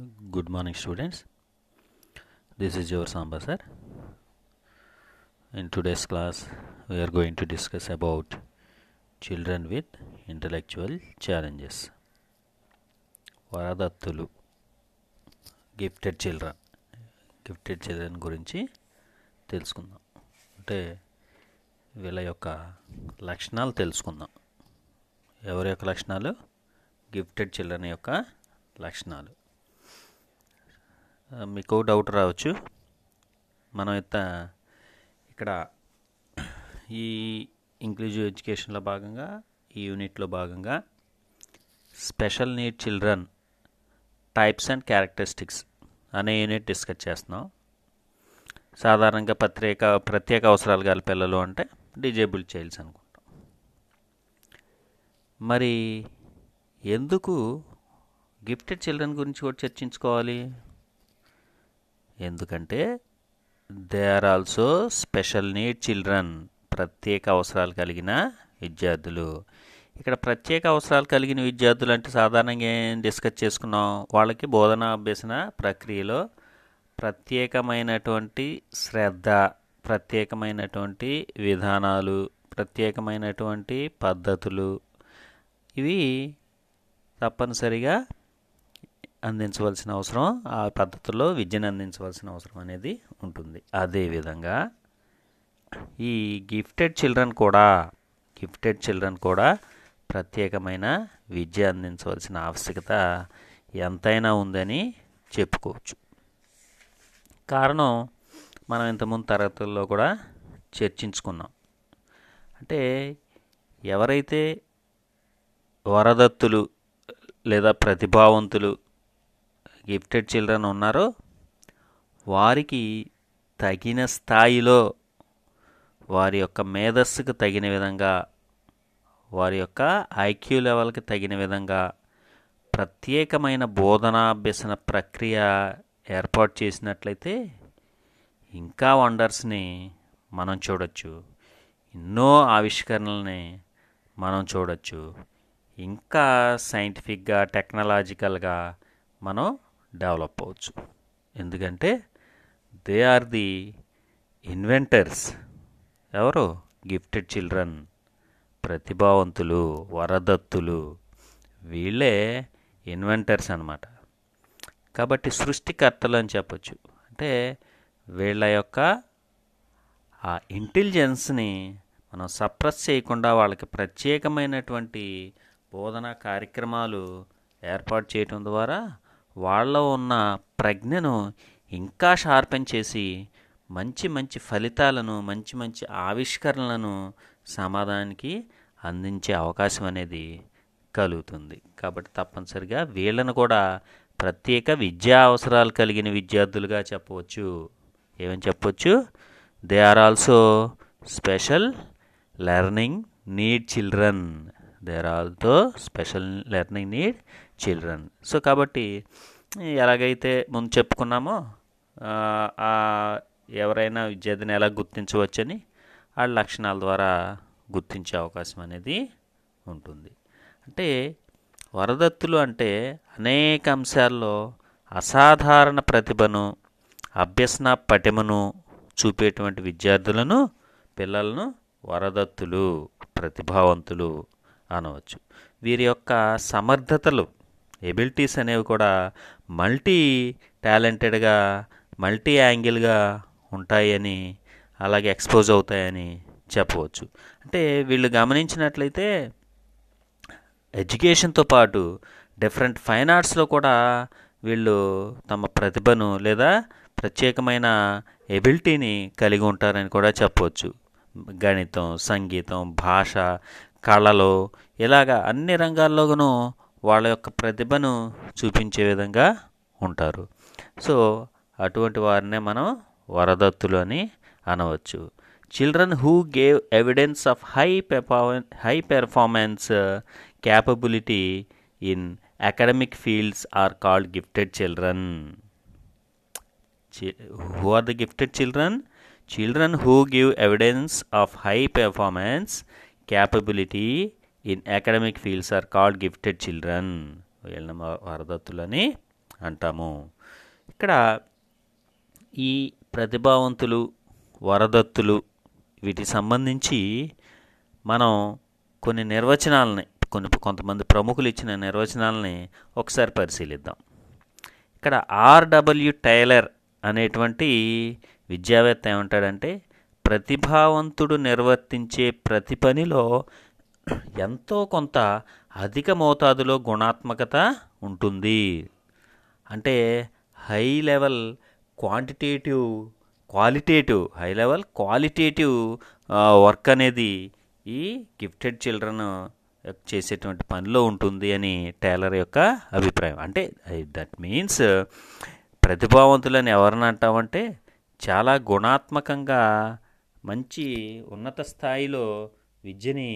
Good morning students. This is your Samba sir in today's class we are going to discuss about children with intellectual challenges వరదత్తులు gifted children gifted children గురించి తెలుసుకుందాం. అంటే వీళ్ళ యొక్క లక్షణాలు తెలుసుకుందాం. ఎవరి యొక్క లక్షణాలు? గిఫ్టెడ్ చిల్డ్రన్ యొక్క లక్షణాలు. మీకు డౌట్ రావచ్చు. మనం ఇంత ఇక్కడ ఈ ఇంక్లూజివ్ ఎడ్యుకేషన్లో భాగంగా ఈ యూనిట్లో భాగంగా special need children types and characteristics అనే యూనిట్ డిస్కస్ చేస్తున్నాం. సాధారణంగా ప్రత్యేక ప్రత్యేక అవసరాలు గల పిల్లలు అంటే డిజేబుల్ చైల్డ్స్ అనుకుంటాం. మరి ఎందుకు గిఫ్టెడ్ చిల్డ్రన్ గురించి కూడా చర్చించుకోవాలి? ఎందుకంటే they are also special need children ప్రత్యేక అవసరాలు కలిగిన విద్యార్థులు. ఇక్కడ ప్రత్యేక అవసరాలు కలిగిన విద్యార్థులు అంటే సాధారణంగా ఏం డిస్కస్ చేసుకున్నాం? వాళ్ళకి బోధన అభ్యసన ప్రక్రియలో ప్రత్యేకమైనటువంటి శ్రద్ధ ప్రత్యేకమైనటువంటి విధానాలు ప్రత్యేకమైనటువంటి పద్ధతులు. ఇవి తప్పనిసరిగా అందించవలసిన అవసరం ఆ పద్ధతుల్లో విద్యను అందించవలసిన అవసరం అనేది ఉంటుంది. అదేవిధంగా ఈ గిఫ్టెడ్ చిల్డ్రన్ కూడా గిఫ్టెడ్ చిల్డ్రన్ కూడా ప్రత్యేకమైన విద్య అందించవలసిన ఆవశ్యకత ఎంతైనా ఉందని చెప్పుకోవచ్చు. కారణం మనం ఇంతకుముందు తరగతుల్లో కూడా చర్చించుకున్నాం. అంటే ఎవరైతే వరదత్తులు లేదా ప్రతిభావంతులు గిఫ్టెడ్ చిల్డ్రన్ ఉన్నారో వారికి తగిన స్థాయిలో వారి యొక్క మేధస్సుకు తగిన విధంగా వారి యొక్క ఐక్యూ లెవెల్కి తగిన విధంగా ప్రత్యేకమైన బోధనాభ్యసన ప్రక్రియ ఏర్పాటు చేసినట్లయితే ఇంకా వండర్స్ని మనం చూడొచ్చు. ఎన్నో ఆవిష్కరణల్ని మనం చూడొచ్చు. ఇంకా సైంటిఫిక్గా టెక్నాలజికల్గా మనం డెవలప్ అవ్వచ్చు. ఎందుకంటే దే ఆర్ ది ఇన్వెంటర్స్ ఎవరు? గిఫ్టెడ్ చిల్డ్రన్ ప్రతిభావంతులు వరదత్తులు. వీళ్ళే ఇన్వెంటర్స్ అనమాట కాబట్టి సృష్టికర్తలు అని చెప్పచ్చు. అంటే వీళ్ళ యొక్క ఆ ఇంటెలిజెన్స్ని మనం సప్రెస్ చేయకుండా వాళ్ళకి ప్రత్యేకమైనటువంటి బోధనా కార్యక్రమాలు ఏర్పాటు చేయటం ద్వారా వాళ్ళలో ఉన్న ప్రజ్ఞను ఇంకా షార్పెన్ చేసి మంచి మంచి ఫలితాలను మంచి మంచి ఆవిష్కరణలను సమాధానానికి అందించే అవకాశం అనేది కలుగుతుంది. కాబట్టి తప్పనిసరిగా వీళ్ళను కూడా ప్రత్యేక విద్యా అవసరాలు కలిగిన విద్యార్థులుగా చెప్పవచ్చు. ఏమని చెప్పవచ్చు they are also special learning need children they are also special learning need children so కాబట్టి ఎలాగైతే ముందు చెప్పుకున్నామో ఎవరైనా విద్యార్థిని ఎలా గుర్తించవచ్చని ఆ లక్షణాల ద్వారా గుర్తించే అవకాశం అనేది ఉంటుంది. అంటే వరదత్తులు అంటే అనేక అంశాల్లో అసాధారణ ప్రతిభను అభ్యసన పటిమను చూపేటువంటి విద్యార్థులను పిల్లలను వరదత్తులు ప్రతిభావంతులు అనవచ్చు. వీరి యొక్క సమర్థతలు ఎబిలిటీస్ అనేవి కూడా మల్టీ టాలెంటెడ్గా మల్టీ యాంగిల్గా ఉంటాయని అలాగే ఎక్స్పోజ్ అవుతాయని చెప్పవచ్చు. అంటే వీళ్ళు గమనించినట్లయితే ఎడ్యుకేషన్తో పాటు డిఫరెంట్ ఫైన్ ఆర్ట్స్లో కూడా వీళ్ళు తమ ప్రతిభను లేదా ప్రత్యేకమైన ఎబిలిటీని కలిగి ఉంటారని కూడా చెప్పవచ్చు. గణితం సంగీతం భాష కళలు ఇలాగ అన్ని రంగాల్లోనూ వాళ్ళ యొక్క ప్రతిభను చూపించే విధంగా ఉంటారు. సో అటువంటి వారినే మనం వరదత్తులు అని అనవచ్చు. Children who gave evidence of high performance high performance capability in academic fields are called gifted children who are the gifted children children who give evidence of high performance capability in academic fields are called gifted children. వీళ్ళని వరదత్తులని అంటాము. ఇక్కడ ఈ ప్రతిభావంతులు వరదత్తులు వీటికి సంబంధించి మనం కొన్ని నిర్వచనాలని కొన్ని కొంతమంది ప్రముఖులు ఇచ్చిన నిర్వచనాలని ఒకసారి పరిశీలిద్దాం. ఇక్కడ ఆర్డబ్ల్యూ టైలర్ అనేటువంటి విద్యావేత్త ఏమంటాడంటే ప్రతిభావంతుడు నిర్వర్తించే ప్రతి పనిలో ఎంతో కొంత అధిక మోతాదులో గుణాత్మకత ఉంటుంది. అంటే high level quantitative qualitative high level qualitative work అనేది ఈ గిఫ్టెడ్ చిల్డ్రన్ చేసేటువంటి పనిలో ఉంటుంది అని టైలర్ యొక్క అభిప్రాయం. అంటే eh, దట్ మీన్స్ ప్రతిభావంతులని ఎవరిని అంటామంటే చాలా గుణాత్మకంగా మంచి ఉన్నత స్థాయిలో విద్యని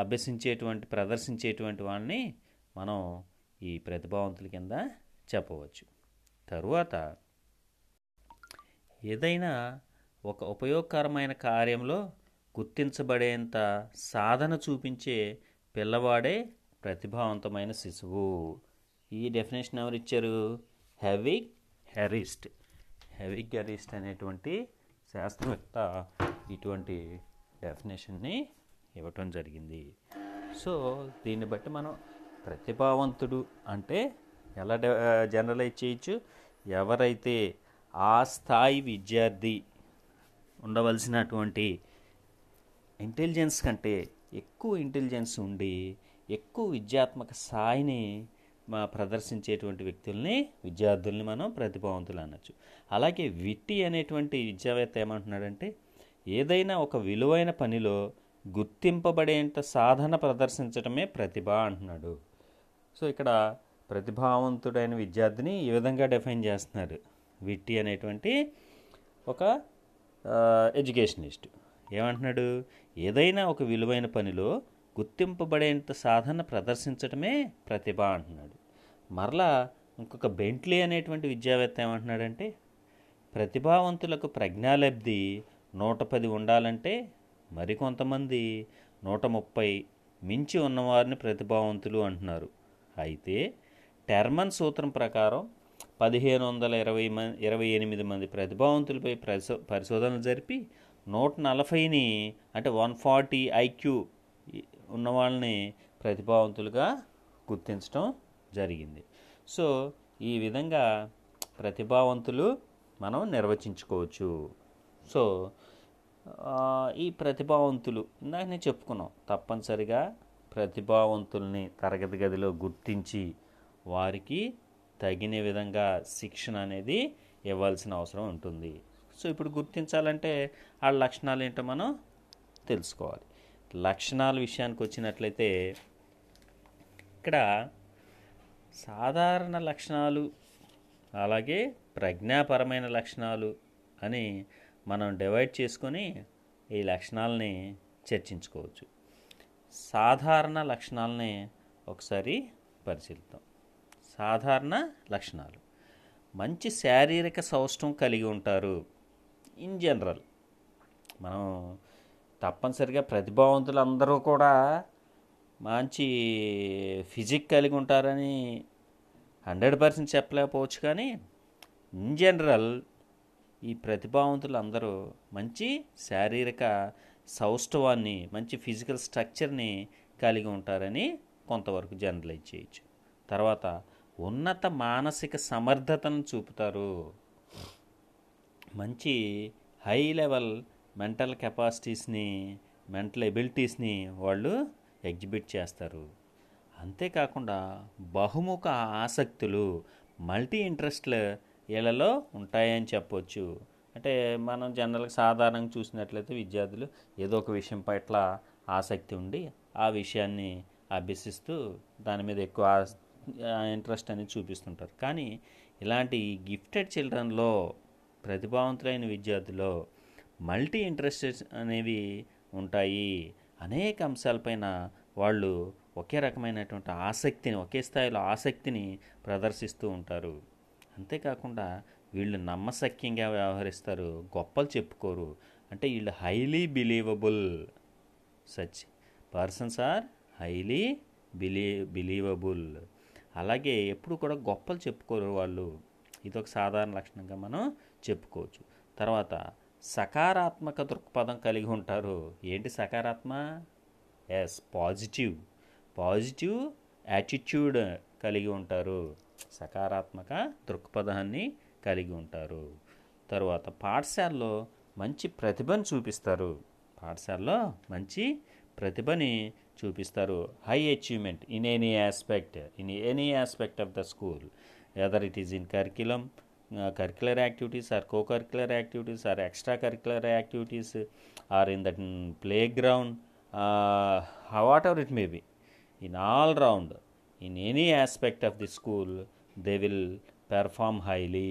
అభ్యసించేటువంటి ప్రదర్శించేటువంటి వాడిని మనం ఈ ప్రతిభావంతుల కింద చెప్పవచ్చు. తరువాత ఏదైనా ఒక ఉపయోగకరమైన కార్యంలో గుర్తించబడేంత సాధన చూపించే పిల్లవాడే ప్రతిభావంతమైన శిశువు. ఈ డెఫినేషన్ ఎవరు ఇచ్చారు? హెవిక్ హెరిస్ట్. హెవిక్ హెరిస్ట్ అనేటువంటి శాస్త్రవేత్త ఇటువంటి డెఫినేషన్ని ఇవ్వటం జరిగింది. సో దీన్ని బట్టి మనం ప్రతిభావంతుడు అంటే ఎలా జనరలైజ్ చేయొచ్చు? ఎవరైతే ఆ స్థాయి విద్యార్థి ఉండవలసినటువంటి ఇంటెలిజెన్స్ కంటే ఎక్కువ ఇంటెలిజెన్స్ ఉండి ఎక్కువ విద్యాత్మక స్థాయిని మా ప్రదర్శించేటువంటి వ్యక్తుల్ని విద్యార్థుల్ని మనం ప్రతిభావంతులు అనొచ్చు. అలాగే విట్టి అనేటువంటి విద్యావేత్త ఏమంటున్నాడంటే ఏదైనా ఒక విలువైన పనిలో గుర్తింపబడేంత సాధన ప్రదర్శించడమే ప్రతిభ అంటున్నాడు. సో ఇక్కడ ప్రతిభావంతుడైన విద్యార్థిని ఈ విధంగా డిఫైన్ చేస్తున్నారు. విట్టి అనేటువంటి ఒక ఎడ్యుకేషనిస్ట్. ఏమంటున్నాడు? ఏదైనా ఒక విలువైన పనిలో గుర్తింపబడేంత సాధన ప్రదర్శించడమే ప్రతిభ అంటున్నాడు. మరలా ఇంకొక బెంట్లీ అనేటువంటి విద్యావేత్త ఏమంటున్నాడంటే ప్రతిభావంతులకు ప్రజ్ఞాలబ్ధి నూట పది ఉండాలంటే మరికొంతమంది నూట ముప్పై మించి ఉన్నవారిని ప్రతిభావంతులు అంటున్నారు. అయితే టెర్మన్ సూత్రం ప్రకారం పదిహేను వందల ఇరవై మంది ఇరవై ఎనిమిది మంది ప్రతిభావంతులపై పరిశో పరిశోధనలు జరిపి నూట నలభైని అంటే వన్ ఫార్టీ ఐక్యూ ఉన్న వాళ్ళని ప్రతిభావంతులుగా గుర్తించడం జరిగింది. సో ఈ విధంగా ప్రతిభావంతులు మనం నిర్వచించుకోవచ్చు. సో ఈ ప్రతిభావంతులు ఇందాక నేను చెప్పుకున్నాం తప్పనిసరిగా ప్రతిభావంతుల్ని తరగతి గదిలో గుర్తించి వారికి తగిన విధంగా శిక్షణ అనేది ఇవ్వాల్సిన అవసరం ఉంటుంది. సో ఇప్పుడు గుర్తించాలంటే ఆ లక్షణాలు ఏంటో మనం తెలుసుకోవాలి. లక్షణాల విషయానికి వచ్చినట్లయితే ఇక్కడ సాధారణ లక్షణాలు అలాగే ప్రజ్ఞాపరమైన లక్షణాలు అని మనం డివైడ్ చేసుకొని ఈ లక్షణాలని చర్చించుకోవచ్చు. సాధారణ లక్షణాలని ఒకసారి పరిశీలిద్దాం. సాధారణ లక్షణాలు. మంచి శారీరక సౌష్ఠవం కలిగి ఉంటారు. ఇన్ జనరల్ మనం తప్పనిసరిగా ప్రతిభావంతులు అందరూ కూడా మంచి ఫిజిక్ కలిగి ఉంటారని హండ్రెడ్ పర్సెంట్ చెప్పలేకపోవచ్చు కానీ ఇన్ జనరల్ ఈ ప్రతిభావంతులు అందరూ మంచి శారీరక సౌష్ఠవాన్ని మంచి ఫిజికల్ స్ట్రక్చర్ని కలిగి ఉంటారని కొంతవరకు జనరలైజ్ చేయొచ్చు. తర్వాత ఉన్నత మానసిక సమర్థతను చూపుతారు. మంచి హై లెవెల్ మెంటల్ కెపాసిటీస్ని మెంటల్ ఎబిలిటీస్ని వాళ్ళు ఎగ్జిబిట్ చేస్తారు. అంతేకాకుండా బహుముఖ ఆసక్తులు మల్టీ ఇంట్రెస్ట్లు వీళ్ళలో ఉంటాయని చెప్పొచ్చు. అంటే మనం జనరల్గా సాధారణంగా చూసినట్లయితే విద్యార్థులు ఏదో ఒక విషయం పట్ల ఆసక్తి ఉండి ఆ విషయాన్ని అభ్యసిస్తూ దాని మీద ఎక్కువ ఇంట్రెస్ట్ అనేది చూపిస్తుంటారు. కానీ ఇలాంటి గిఫ్టెడ్ చిల్డ్రన్లో ప్రతిభావంతులైన విద్యార్థుల్లో మల్టీ ఇంట్రెస్టెడ్ అనేవి ఉంటాయి. అనేక అంశాలపైన వాళ్ళు ఒకే రకమైనటువంటి ఆసక్తిని ఒకే స్థాయిలో ఆసక్తిని ప్రదర్శిస్తూ ఉంటారు. అంతేకాకుండా వీళ్ళు నమ్మశక్యంగా వ్యవహరిస్తారు గొప్పలు చెప్పుకోరు. అంటే వీళ్ళు highly believable such persons are highly believe believable అలాగే ఎప్పుడు కూడా గొప్పలు చెప్పుకోరు వాళ్ళు. ఇదొక సాధారణ లక్షణంగా మనం చెప్పుకోవచ్చు. తర్వాత సకారాత్మక దృక్పథం కలిగి ఉంటారు. ఏంటి సకారాత్మ? Yes positive. పాజిటివ్ యాటిట్యూడ్ కలిగి ఉంటారు. సకారాత్మక దృక్పథాన్ని కలిగి ఉంటారు. తరువాత పాఠశాలలో మంచి ప్రతిభను చూపిస్తారు. పాఠశాలలో మంచి ప్రతిభని చూపిస్తారు. High achievement in any aspect in any aspect of the school whether it is in curriculum curricular activities or co curricular activities or extra curricular activities or in that playground whatever it may be in all round in any aspect of the school they will perform highly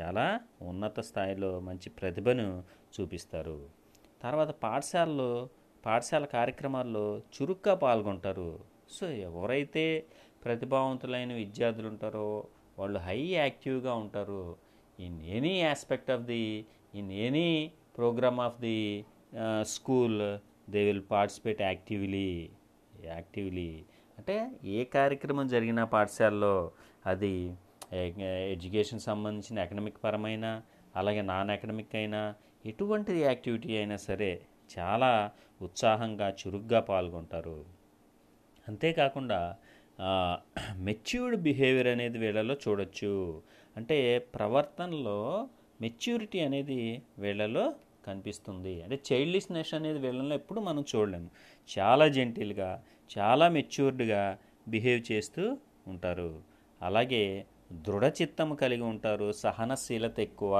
చాలా ఉన్నత స్థాయిలో మంచి ప్రతిభను చూపిస్తారు. తర్వాత పాఠశాలలో పాఠశాల కార్యక్రమాల్లో చురుగ్గా పాల్గొంటారు. సో ఎవరైతే ప్రతిభావంతులైన విద్యార్థులు ఉంటారో వాళ్ళు హై యాక్టివ్గా ఉంటారు. In any aspect of the in any program of the school they will participate actively actively అంటే ఏ కార్యక్రమం జరిగిన పాఠశాలలో అది ఎడ్యుకేషన్ సంబంధించిన అకాడమిక్ పరమైన అలాగే నాన్ అకాడమిక్ అయినా ఎటువంటి యాక్టివిటీ అయినా సరే చాలా ఉత్సాహంగా చురుగ్గా పాల్గొంటారు. అంతేకాకుండా మెచ్యూర్డ్ బిహేవియర్ అనేది వీళ్ళలో చూడొచ్చు. అంటే ప్రవర్తనలో మెచ్యూరిటీ అనేది వీళ్ళలో కనిపిస్తుంది. అంటే చైల్డిష్నెస్ అనేది వీళ్ళలో ఎప్పుడు మనం చూడలేము. చాలా జెంటిల్గా చాలా మెచ్యూర్డ్గా బిహేవ్ చేస్తూ ఉంటారు. అలాగే దృఢచిత్తం కలిగి ఉంటారు. సహనశీలత ఎక్కువ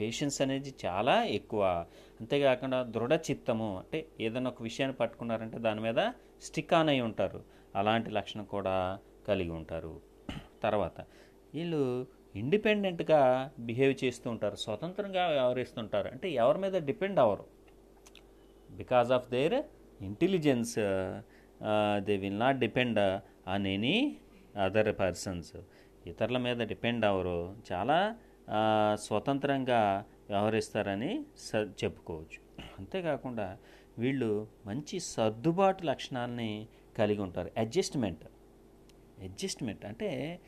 పేషెన్స్ అనేది చాలా ఎక్కువ. అంతేకాకుండా దృఢచిత్తము అంటే ఏదైనా ఒక విషయాన్ని పట్టుకున్నారంటే దాని మీద స్టిక్ ఆన్ అయి ఉంటారు. అలాంటి లక్షణం కూడా కలిగి ఉంటారు. తర్వాత వీళ్ళు ఇండిపెండెంట్గా బిహేవ్ చేస్తూ ఉంటారు. స్వతంత్రంగా వ్యవహరిస్తుంటారు. అంటే ఎవరి మీద డిపెండ్ అవ్వరు because of their intelligence they will not depend on any other persons ఇతరుల మీద డిపెండ్ అవ్వరు చాలా స్వతంత్రంగా వ్యవహరిస్తారని స చెప్పుకోవచ్చు. అంతేకాకుండా వీళ్ళు మంచి సర్దుబాటు లక్షణాలని కలిగి ఉంటారు. అడ్జస్ట్మెంట్ అడ్జస్ట్మెంట్ అంటే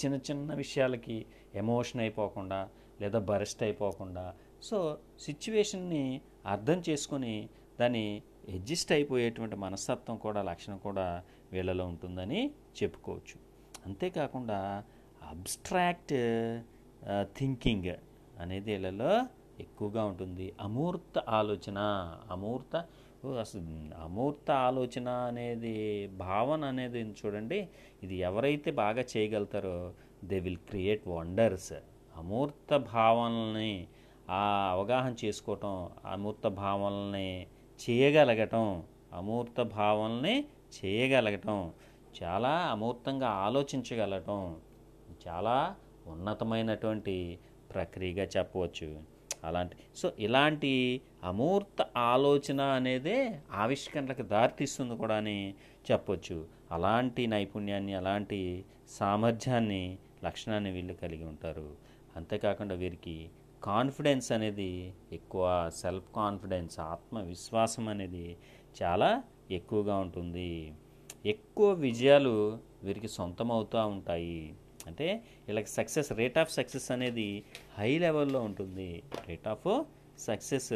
చిన్న చిన్న విషయాలకి ఎమోషన్ అయిపోకుండా లేదా బరెస్ట్ అయిపోకుండా సో సిచ్యువేషన్ని అర్థం చేసుకొని దాన్ని అడ్జస్ట్ అయిపోయేటువంటి మనస్తత్వం కూడా లక్షణం కూడా వీళ్ళలో ఉంటుందని చెప్పుకోవచ్చు. అంతేకాకుండా అబ్స్ట్రాక్ట్ థింకింగ్ అనేది వీళ్ళలో ఎక్కువగా ఉంటుంది. అమూర్త ఆలోచన అమూర్త అసలు అమూర్త ఆలోచన అనేది భావన అనేది చూడండి ఇది ఎవరైతే బాగా చేయగలుగుతారో దే విల్ క్రియేట్ వండర్స్. అమూర్త భావనల్ని ఆ అవగాహన చేసుకోవటం అమూర్త భావనల్ని చేయగలగటం అమూర్త భావనల్ని చేయగలగటం చాలా అమూర్తంగా ఆలోచించగలగటం చాలా ఉన్నతమైనటువంటి ప్రక్రియగా చెప్పవచ్చు. అలాంటి సో ఇలాంటి అమూర్త ఆలోచన అనేదే ఆవిష్కరణలకు దారితీస్తుంది కూడా అని చెప్పొచ్చు. అలాంటి నైపుణ్యాన్ని అలాంటి సామర్థ్యాన్ని లక్షణాన్ని వీళ్ళు కలిగి ఉంటారు. అంతేకాకుండా వీరికి కాన్ఫిడెన్స్ అనేది ఎక్కువ సెల్ఫ్ కాన్ఫిడెన్స్ ఆత్మవిశ్వాసం అనేది చాలా ఎక్కువగా ఉంటుంది. ఎక్కువ విజయాలు వీరికి సొంతమవుతూ ఉంటాయి. అంటే వీళ్ళకి సక్సెస్ రేట్ ఆఫ్ సక్సెస్ అనేది హై లెవెల్లో ఉంటుంది. రేట్ ఆఫ్ సక్సెస్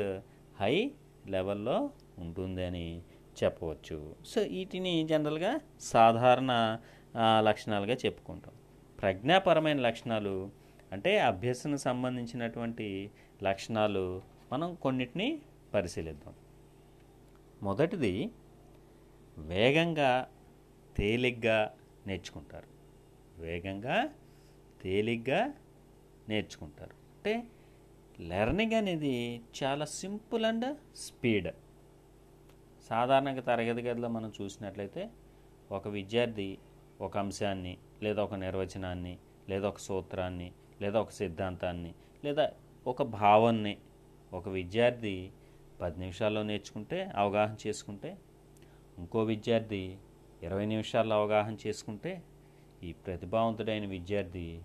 హై లెవెల్లో ఉంటుంది అని చెప్పవచ్చు. సో వీటిని జనరల్గా సాధారణ లక్షణాలుగా చెప్పుకుంటాం. ప్రజ్ఞాపరమైన లక్షణాలు అంటే అభ్యసన సంబంధించినటువంటి లక్షణాలు మనం కొన్నిటిని పరిశీలిద్దాం. మొదటిది వేగంగా తేలిగ్గా నేర్చుకుంటారు. వేగంగా తేలిగ్గా నేర్చుకుంటారు. అంటే లెర్నింగ్ అనేది చాలా సింపుల్ అండ్ స్పీడ్. సాధారణంగా తరగతి గదిలో మనం చూసినట్లయితే ఒక విద్యార్థి ఒక అంశాన్ని లేదా ఒక నిర్వచనాన్ని లేదా ఒక సూత్రాన్ని లేదా ఒక సిద్ధాంతాన్ని లేదా ఒక భావాన్ని ఒక విద్యార్థి పది నిమిషాల్లో నేర్చుకుంటే అవగాహన చేసుకుంటే ఇంకో విద్యార్థి ఇరవై నిమిషాల్లో అవగాహన చేసుకుంటే ఈ ప్రతిభావంతుడైన విద్యార్థి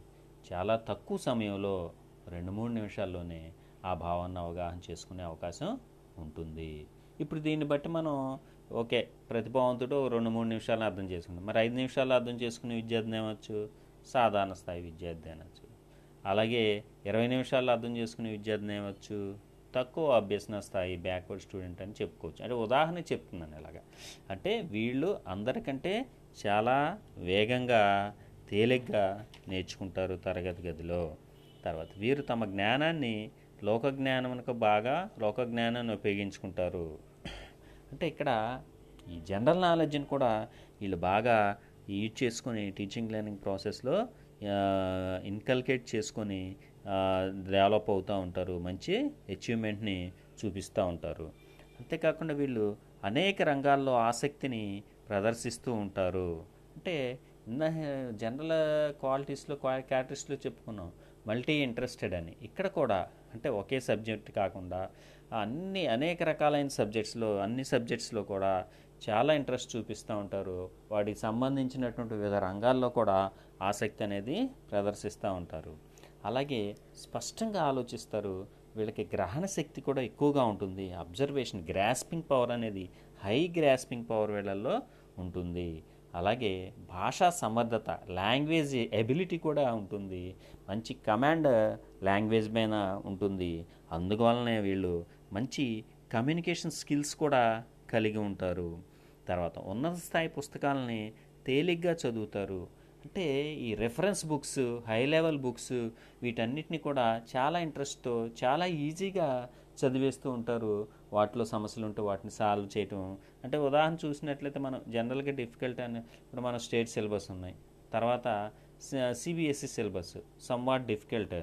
చాలా తక్కువ సమయంలో రెండు మూడు నిమిషాల్లోనే ఆ భావాన్ని అవగాహన చేసుకునే అవకాశం ఉంటుంది. ఇప్పుడు దీన్ని బట్టి మనం ఓకే ప్రతిభావంతుడు రెండు మూడు నిమిషాలు అర్థం చేసుకుంటాం మరి ఐదు నిమిషాలు అర్థం చేసుకునే విద్యార్థిని ఏమొచ్చు సాధారణ స్థాయి విద్యార్థి అనొచ్చు. అలాగే ఇరవై నిమిషాల్లో అర్థం చేసుకునే విద్యార్థిని ఏమొచ్చు? తక్కువ అభ్యసన స్థాయి బ్యాక్వర్డ్ స్టూడెంట్ అని చెప్పుకోవచ్చు. అంటే ఉదాహరణ చెప్తున్నాను ఇలాగా. అంటే వీళ్ళు అందరికంటే చాలా వేగంగా తేలిగ్గా నేర్చుకుంటారు తరగతి గదిలో. తర్వాత వీరు తమ జ్ఞానాన్ని లోక జ్ఞానమునకు బాగా లోక జ్ఞానాన్ని ఉపయోగించుకుంటారు. అంటే ఇక్కడ ఈ జనరల్ నాలెడ్జ్ని కూడా వీళ్ళు బాగా యూజ్ చేసుకుని టీచింగ్ లెర్నింగ్ ప్రాసెస్లో ఇన్కల్కేట్ చేసుకొని డెవలప్ అవుతూ ఉంటారు. మంచి అచీవ్మెంట్ని చూపిస్తూ ఉంటారు. అంతేకాకుండా వీళ్ళు అనేక రంగాల్లో ఆసక్తిని ప్రదర్శిస్తూ ఉంటారు. అంటే జనరల్ క్వాలిటీస్లో క్యారెక్టరిస్ట్లో చెప్పుకున్నాం. మల్టీ ఇంట్రెస్టెడ్ అని. ఇక్కడ కూడా అంటే ఒకే సబ్జెక్ట్ కాకుండా అన్ని అనేక రకాలైన సబ్జెక్ట్స్లో అన్ని సబ్జెక్ట్స్లో కూడా చాలా ఇంట్రెస్ట్ చూపిస్తూ ఉంటారు. వాటికి సంబంధించినటువంటి వివిధ రంగాల్లో కూడా ఆసక్తి అనేది ప్రదర్శిస్తూ ఉంటారు. అలాగే స్పష్టంగా ఆలోచిస్తారు వీళ్ళకి గ్రహణ శక్తి కూడా ఎక్కువగా ఉంటుంది. అబ్జర్వేషన్ గ్రాస్పింగ్ పవర్ అనేది హై గ్రాస్పింగ్ పవర్ వీళ్ళల్లో ఉంటుంది. అలాగే భాషా సమర్థత లాంగ్వేజ్ ఎబిలిటీ కూడా ఉంటుంది. మంచి కమాండ్ లాంగ్వేజ్ పైన ఉంటుంది. అందువలనే వీళ్ళు మంచి కమ్యూనికేషన్ స్కిల్స్ కూడా కలిగి ఉంటారు. తర్వాత ఉన్నత స్థాయి పుస్తకాలని తేలిగ్గా చదువుతారు. అంటే ఈ reference books high level books వీటన్నిటిని కూడా చాలా ఇంట్రెస్ట్తో చాలా ఈజీగా చదివేస్తూ ఉంటారు. వాటిలో సమస్యలు ఉంటే వాటిని సాల్వ్ చేయటం. అంటే ఉదాహరణ చూసినట్లయితే మనం జనరల్గా డిఫికల్ట్ అని ఇప్పుడు మన స్టేట్ సిలబస్ ఉన్నాయి. తర్వాత CBSE syllabus somewhat difficult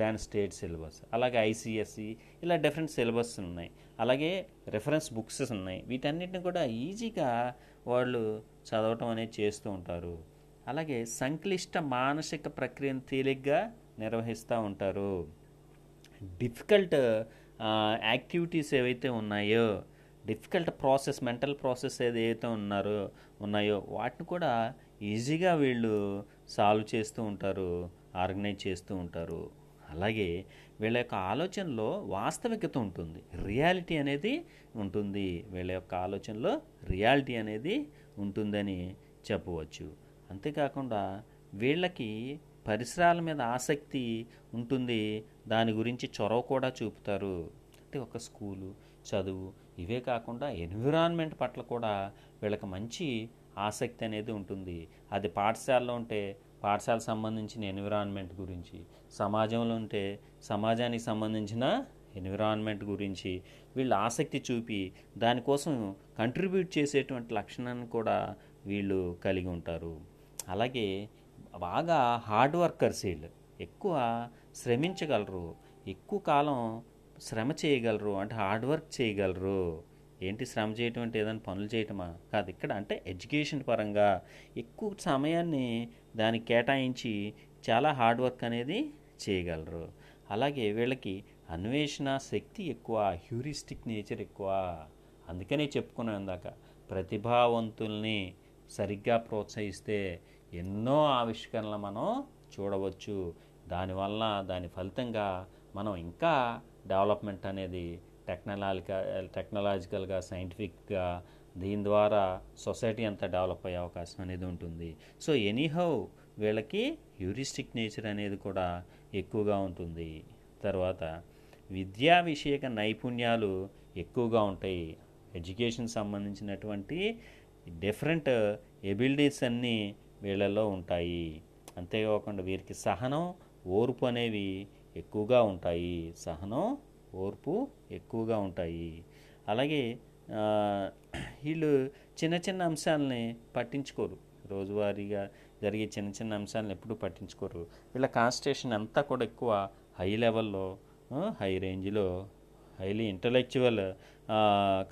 than state syllabus అలాగే ఐసిఎస్సి ఇలా డిఫరెంట్ సిలబస్ ఉన్నాయి. అలాగే రెఫరెన్స్ బుక్స్ ఉన్నాయి. వీటన్నిటిని కూడా ఈజీగా వాళ్ళు చదవటం అనేది చేస్తూ ఉంటారు. అలాగే సంక్లిష్ట మానసిక ప్రక్రియను తేలిగ్గా నిర్వహిస్తూ ఉంటారు. డిఫికల్ట్ యాక్టివిటీస్ ఏవైతే ఉన్నాయో డిఫికల్ట్ ప్రాసెస్ మెంటల్ ప్రాసెస్ ఏదైతే ఉన్నారో ఉన్నాయో వాటిని కూడా ఈజీగా వీళ్ళు సాల్వ్ చేస్తూ ఉంటారు ఆర్గనైజ్ చేస్తూ ఉంటారు. అలాగే వీళ్ళ యొక్క ఆలోచనలో వాస్తవికత ఉంటుంది. రియాలిటీ అనేది ఉంటుంది. వీళ్ళ యొక్క ఆలోచనలో రియాలిటీ అనేది ఉంటుందని చెప్పవచ్చు. అంతేకాకుండా వీళ్ళకి పరిసరాల మీద ఆసక్తి ఉంటుంది దాని గురించి చొరవ కూడా చూపుతారు. అంటే ఒక స్కూలు చదువు ఇవే కాకుండా ఎన్విరాన్మెంట్ పట్ల కూడా వీళ్ళకి మంచి ఆసక్తి అనేది ఉంటుంది. అది పాఠశాలలో ఉంటే పాఠశాల సంబంధించిన ఎన్విరాన్మెంట్ గురించి సమాజంలో ఉంటే సమాజానికి సంబంధించిన ఎన్విరాన్మెంట్ గురించి వీళ్ళు ఆసక్తి చూపి దానికోసం కంట్రిబ్యూట్ చేసేటువంటి లక్షణాన్ని కూడా వీళ్ళు కలిగి ఉంటారు. అలాగే బాగా హార్డ్ వర్కర్స్ వీళ్ళు. ఎక్కువ శ్రమించగలరు. ఎక్కువ కాలం శ్రమ చేయగలరు. అంటే హార్డ్ వర్క్ చేయగలరు. ఏంటి శ్రమ చేయటం అంటే ఏదైనా పనులు చేయటమా? కాదు ఇక్కడ అంటే ఎడ్యుకేషన్ పరంగా ఎక్కువ సమయాన్ని దానికి కేటాయించి చాలా హార్డ్ వర్క్ అనేది చేయగలరు. అలాగే వీళ్ళకి అన్వేషణ శక్తి ఎక్కువ హ్యూరిస్టిక్ నేచర్ ఎక్కువ. అందుకనే చెప్పుకున్నాను ఇందాక. ప్రతిభావంతుల్ని సరిగ్గా ప్రోత్సహిస్తే ఎన్నో ఆవిష్కరణలు మనం చూడవచ్చు. దానివల్ల దాని ఫలితంగా మనం ఇంకా డెవలప్మెంట్ అనేది టెక్నాలజికల్ టెక్నాలజికల్గా సైంటిఫిక్గా దీని ద్వారా సొసైటీ అంతా డెవలప్ అయ్యే అవకాశం అనేది ఉంటుంది. సో ఎనీహౌ వీళ్ళకి హ్యూరిస్టిక్ నేచర్ అనేది కూడా ఎక్కువగా ఉంటుంది. తర్వాత విద్యా విషయక నైపుణ్యాలు ఎక్కువగా ఉంటాయి. ఎడ్యుకేషన్ సంబంధించినటువంటి డిఫరెంట్ ఎబిలిటీస్ అన్నీ వీళ్ళల్లో ఉంటాయి. అంతేకాకుండా వీరికి సహనం ఓర్పు అనేవి ఎక్కువగా ఉంటాయి. సహనం ఓర్పు ఎక్కువగా ఉంటాయి. అలాగే వీళ్ళు చిన్న చిన్న అంశాలని పట్టించుకోరు. రోజువారీగా జరిగే చిన్న చిన్న అంశాలను ఎప్పుడూ పట్టించుకోరు. వీళ్ళ కాన్స్టేషన్ అంతా కూడా ఎక్కువ హై లెవెల్లో హై రేంజ్లో హైలీ ఇంటలెక్చువల్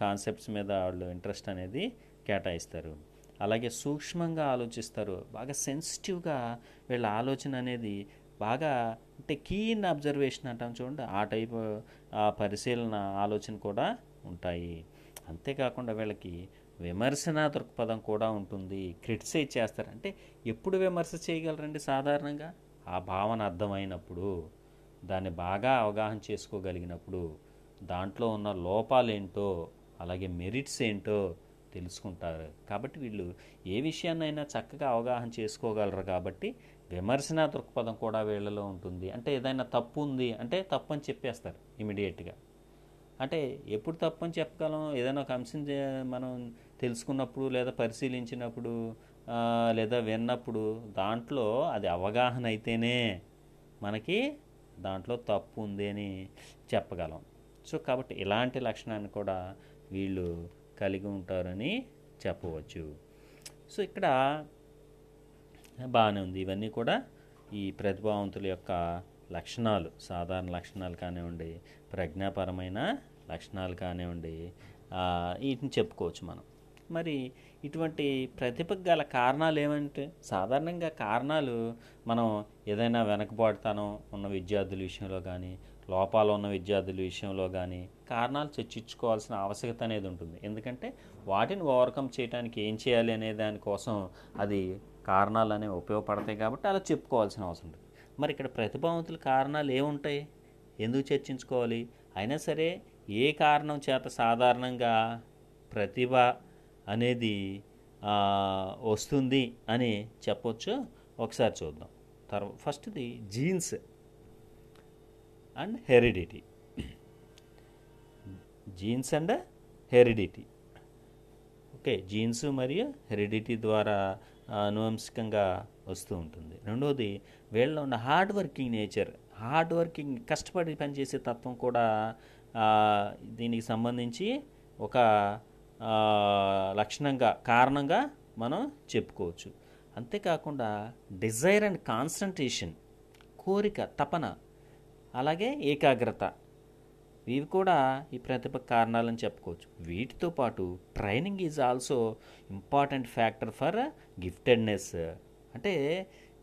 కాన్సెప్ట్స్ మీద వాళ్ళు ఇంట్రెస్ట్ అనేది కేటాయిస్తారు. అలాగే సూక్ష్మంగా ఆలోచిస్తారు. బాగా సెన్సిటివ్గా వీళ్ళ ఆలోచన అనేది బాగా అంటే కీన్ అబ్జర్వేషన్ అంటాం చూడండి. ఆ టైప్ ఆ పరిశీలన ఆలోచన కూడా ఉంటాయి. అంతేకాకుండా వీళ్ళకి విమర్శన దృక్పథం కూడా ఉంటుంది. క్రిటిసైజ్ చేస్తారు. అంటే ఎప్పుడు విమర్శ చేయగలరండి సాధారణంగా? ఆ భావన అర్థమైనప్పుడు దాన్ని బాగా అవగాహన చేసుకోగలిగినప్పుడు దాంట్లో ఉన్న లోపాలేంటో అలాగే మెరిట్స్ ఏంటో తెలుసుకుంటారు. కాబట్టి వీళ్ళు ఏ విషయాన్నైనా చక్కగా అవగాహన చేసుకోగలరు కాబట్టి విమర్శన దృక్పథం కూడా వీళ్ళలో ఉంటుంది. అంటే ఏదైనా తప్పు ఉంది అంటే తప్పు అని చెప్పేస్తారు ఇమీడియట్గా. అంటే ఎప్పుడు తప్పు అని చెప్పగలం? ఏదైనా ఒక అంశం మనం తెలుసుకున్నప్పుడు లేదా పరిశీలించినప్పుడు లేదా విన్నప్పుడు దాంట్లో అది అవగాహన అయితేనే మనకి దాంట్లో తప్పు ఉంది అని చెప్పగలం. సో కాబట్టి ఇలాంటి లక్షణాన్ని కూడా వీళ్ళు కలిగి ఉంటారని చెప్పవచ్చు. సో ఇక్కడ బాగానే ఉంది. ఇవన్నీ కూడా ఈ ప్రతిభావంతుల యొక్క లక్షణాలు సాధారణ లక్షణాలు కానివ్వండి ప్రజ్ఞాపరమైన లక్షణాలు కానివ్వండి వీటిని చెప్పుకోవచ్చు మనం. మరి ఇటువంటి ప్రతిభకు గల కారణాలు ఏమంటే సాధారణంగా కారణాలు మనం ఏదైనా వెనకబాటుతనం ఉన్న విద్యార్థుల విషయంలో కానీ లోపాలు ఉన్న విద్యార్థుల విషయంలో కానీ కారణాలు చర్చించుకోవాల్సిన ఆవశ్యకత అనేది ఉంటుంది. ఎందుకంటే వాటిని ఓవర్కమ్ చేయడానికి ఏం చేయాలి అనే దానికోసం అది కారణాలు అనేవి ఉపయోగపడతాయి కాబట్టి అలా చెప్పుకోవాల్సిన అవసరం ఉంటుంది. మరి ఇక్కడ ప్రతిభావంతుల కారణాలు ఏముంటాయి? ఎందుకు చర్చించుకోవాలి? అయినా సరే ఏ కారణం చేత సాధారణంగా ప్రతిభ అనేది వస్తుంది అని చెప్పొచ్చు. ఒకసారి చూద్దాం. తర్వా ఫస్ట్ది genes and heredity. Genes and heredity. Okay genes మరియు హెరిడిటీ ద్వారా అనువంశికంగా వస్తూ ఉంటుంది. రెండవది వీళ్ళలో ఉన్న hard working nature. Hard working కష్టపడి పనిచేసే తత్వం కూడా దీనికి సంబంధించి ఒక లక్షణంగా కారణంగా మనం చెప్పుకోవచ్చు. అంతేకాకుండా డిజైర్ అండ్ కాన్సన్ట్రేషన్ కోరిక తపన అలాగే ఏకాగ్రత ఇవి కూడా ఈ ప్రతిభ కారణాలని చెప్పుకోవచ్చు. వీటితో పాటు training is also important factor for giftedness అంటే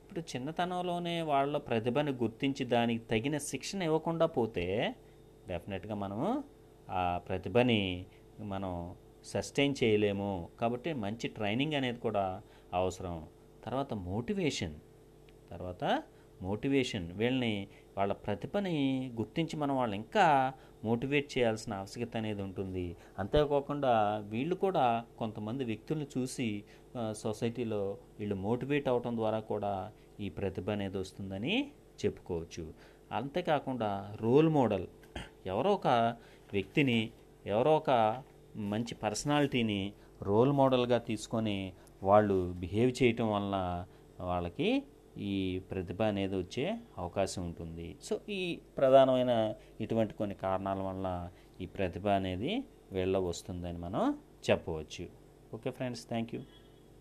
ఇప్పుడు చిన్నతనంలోనే వాళ్ళ ప్రతిభని గుర్తించి దానికి తగిన శిక్షణ ఇవ్వకుండా పోతే డెఫినెట్గా మనము ఆ ప్రతిభని మనం సస్టైన్ చేయలేము. కాబట్టి మంచి ట్రైనింగ్ అనేది కూడా అవసరం. తర్వాత మోటివేషన్ తర్వాత మోటివేషన్ వీళ్ళని వాళ్ళ ప్రతిభని గుర్తించి మనం వాళ్ళని ఇంకా మోటివేట్ చేయాల్సిన ఆవశ్యకత అనేది ఉంటుంది. అంతేకాకుండా వీళ్ళు కూడా కొంతమంది వ్యక్తులను చూసి సొసైటీలో వీళ్ళు మోటివేట్ అవటం ద్వారా కూడా ఈ ప్రతిభ అనేది వస్తుందని చెప్పుకోవచ్చు. అంతేకాకుండా రోల్ మోడల్ ఎవరో ఒక వ్యక్తిని ఎవరో ఒక మంచి పర్సనాలిటీని రోల్ మోడల్గా తీసుకొని వాళ్ళు బిహేవ్ చేయటం వలన వాళ్ళకి ఈ ప్రతిభ అనేది వచ్చే అవకాశం ఉంటుంది. సో ఈ ప్రధానమైన ఇటువంటి కొన్ని కారణాల వల్ల ఈ ప్రతిభ అనేది వీళ్ళ వస్తుందని మనం చెప్పవచ్చు. Okay friends thank you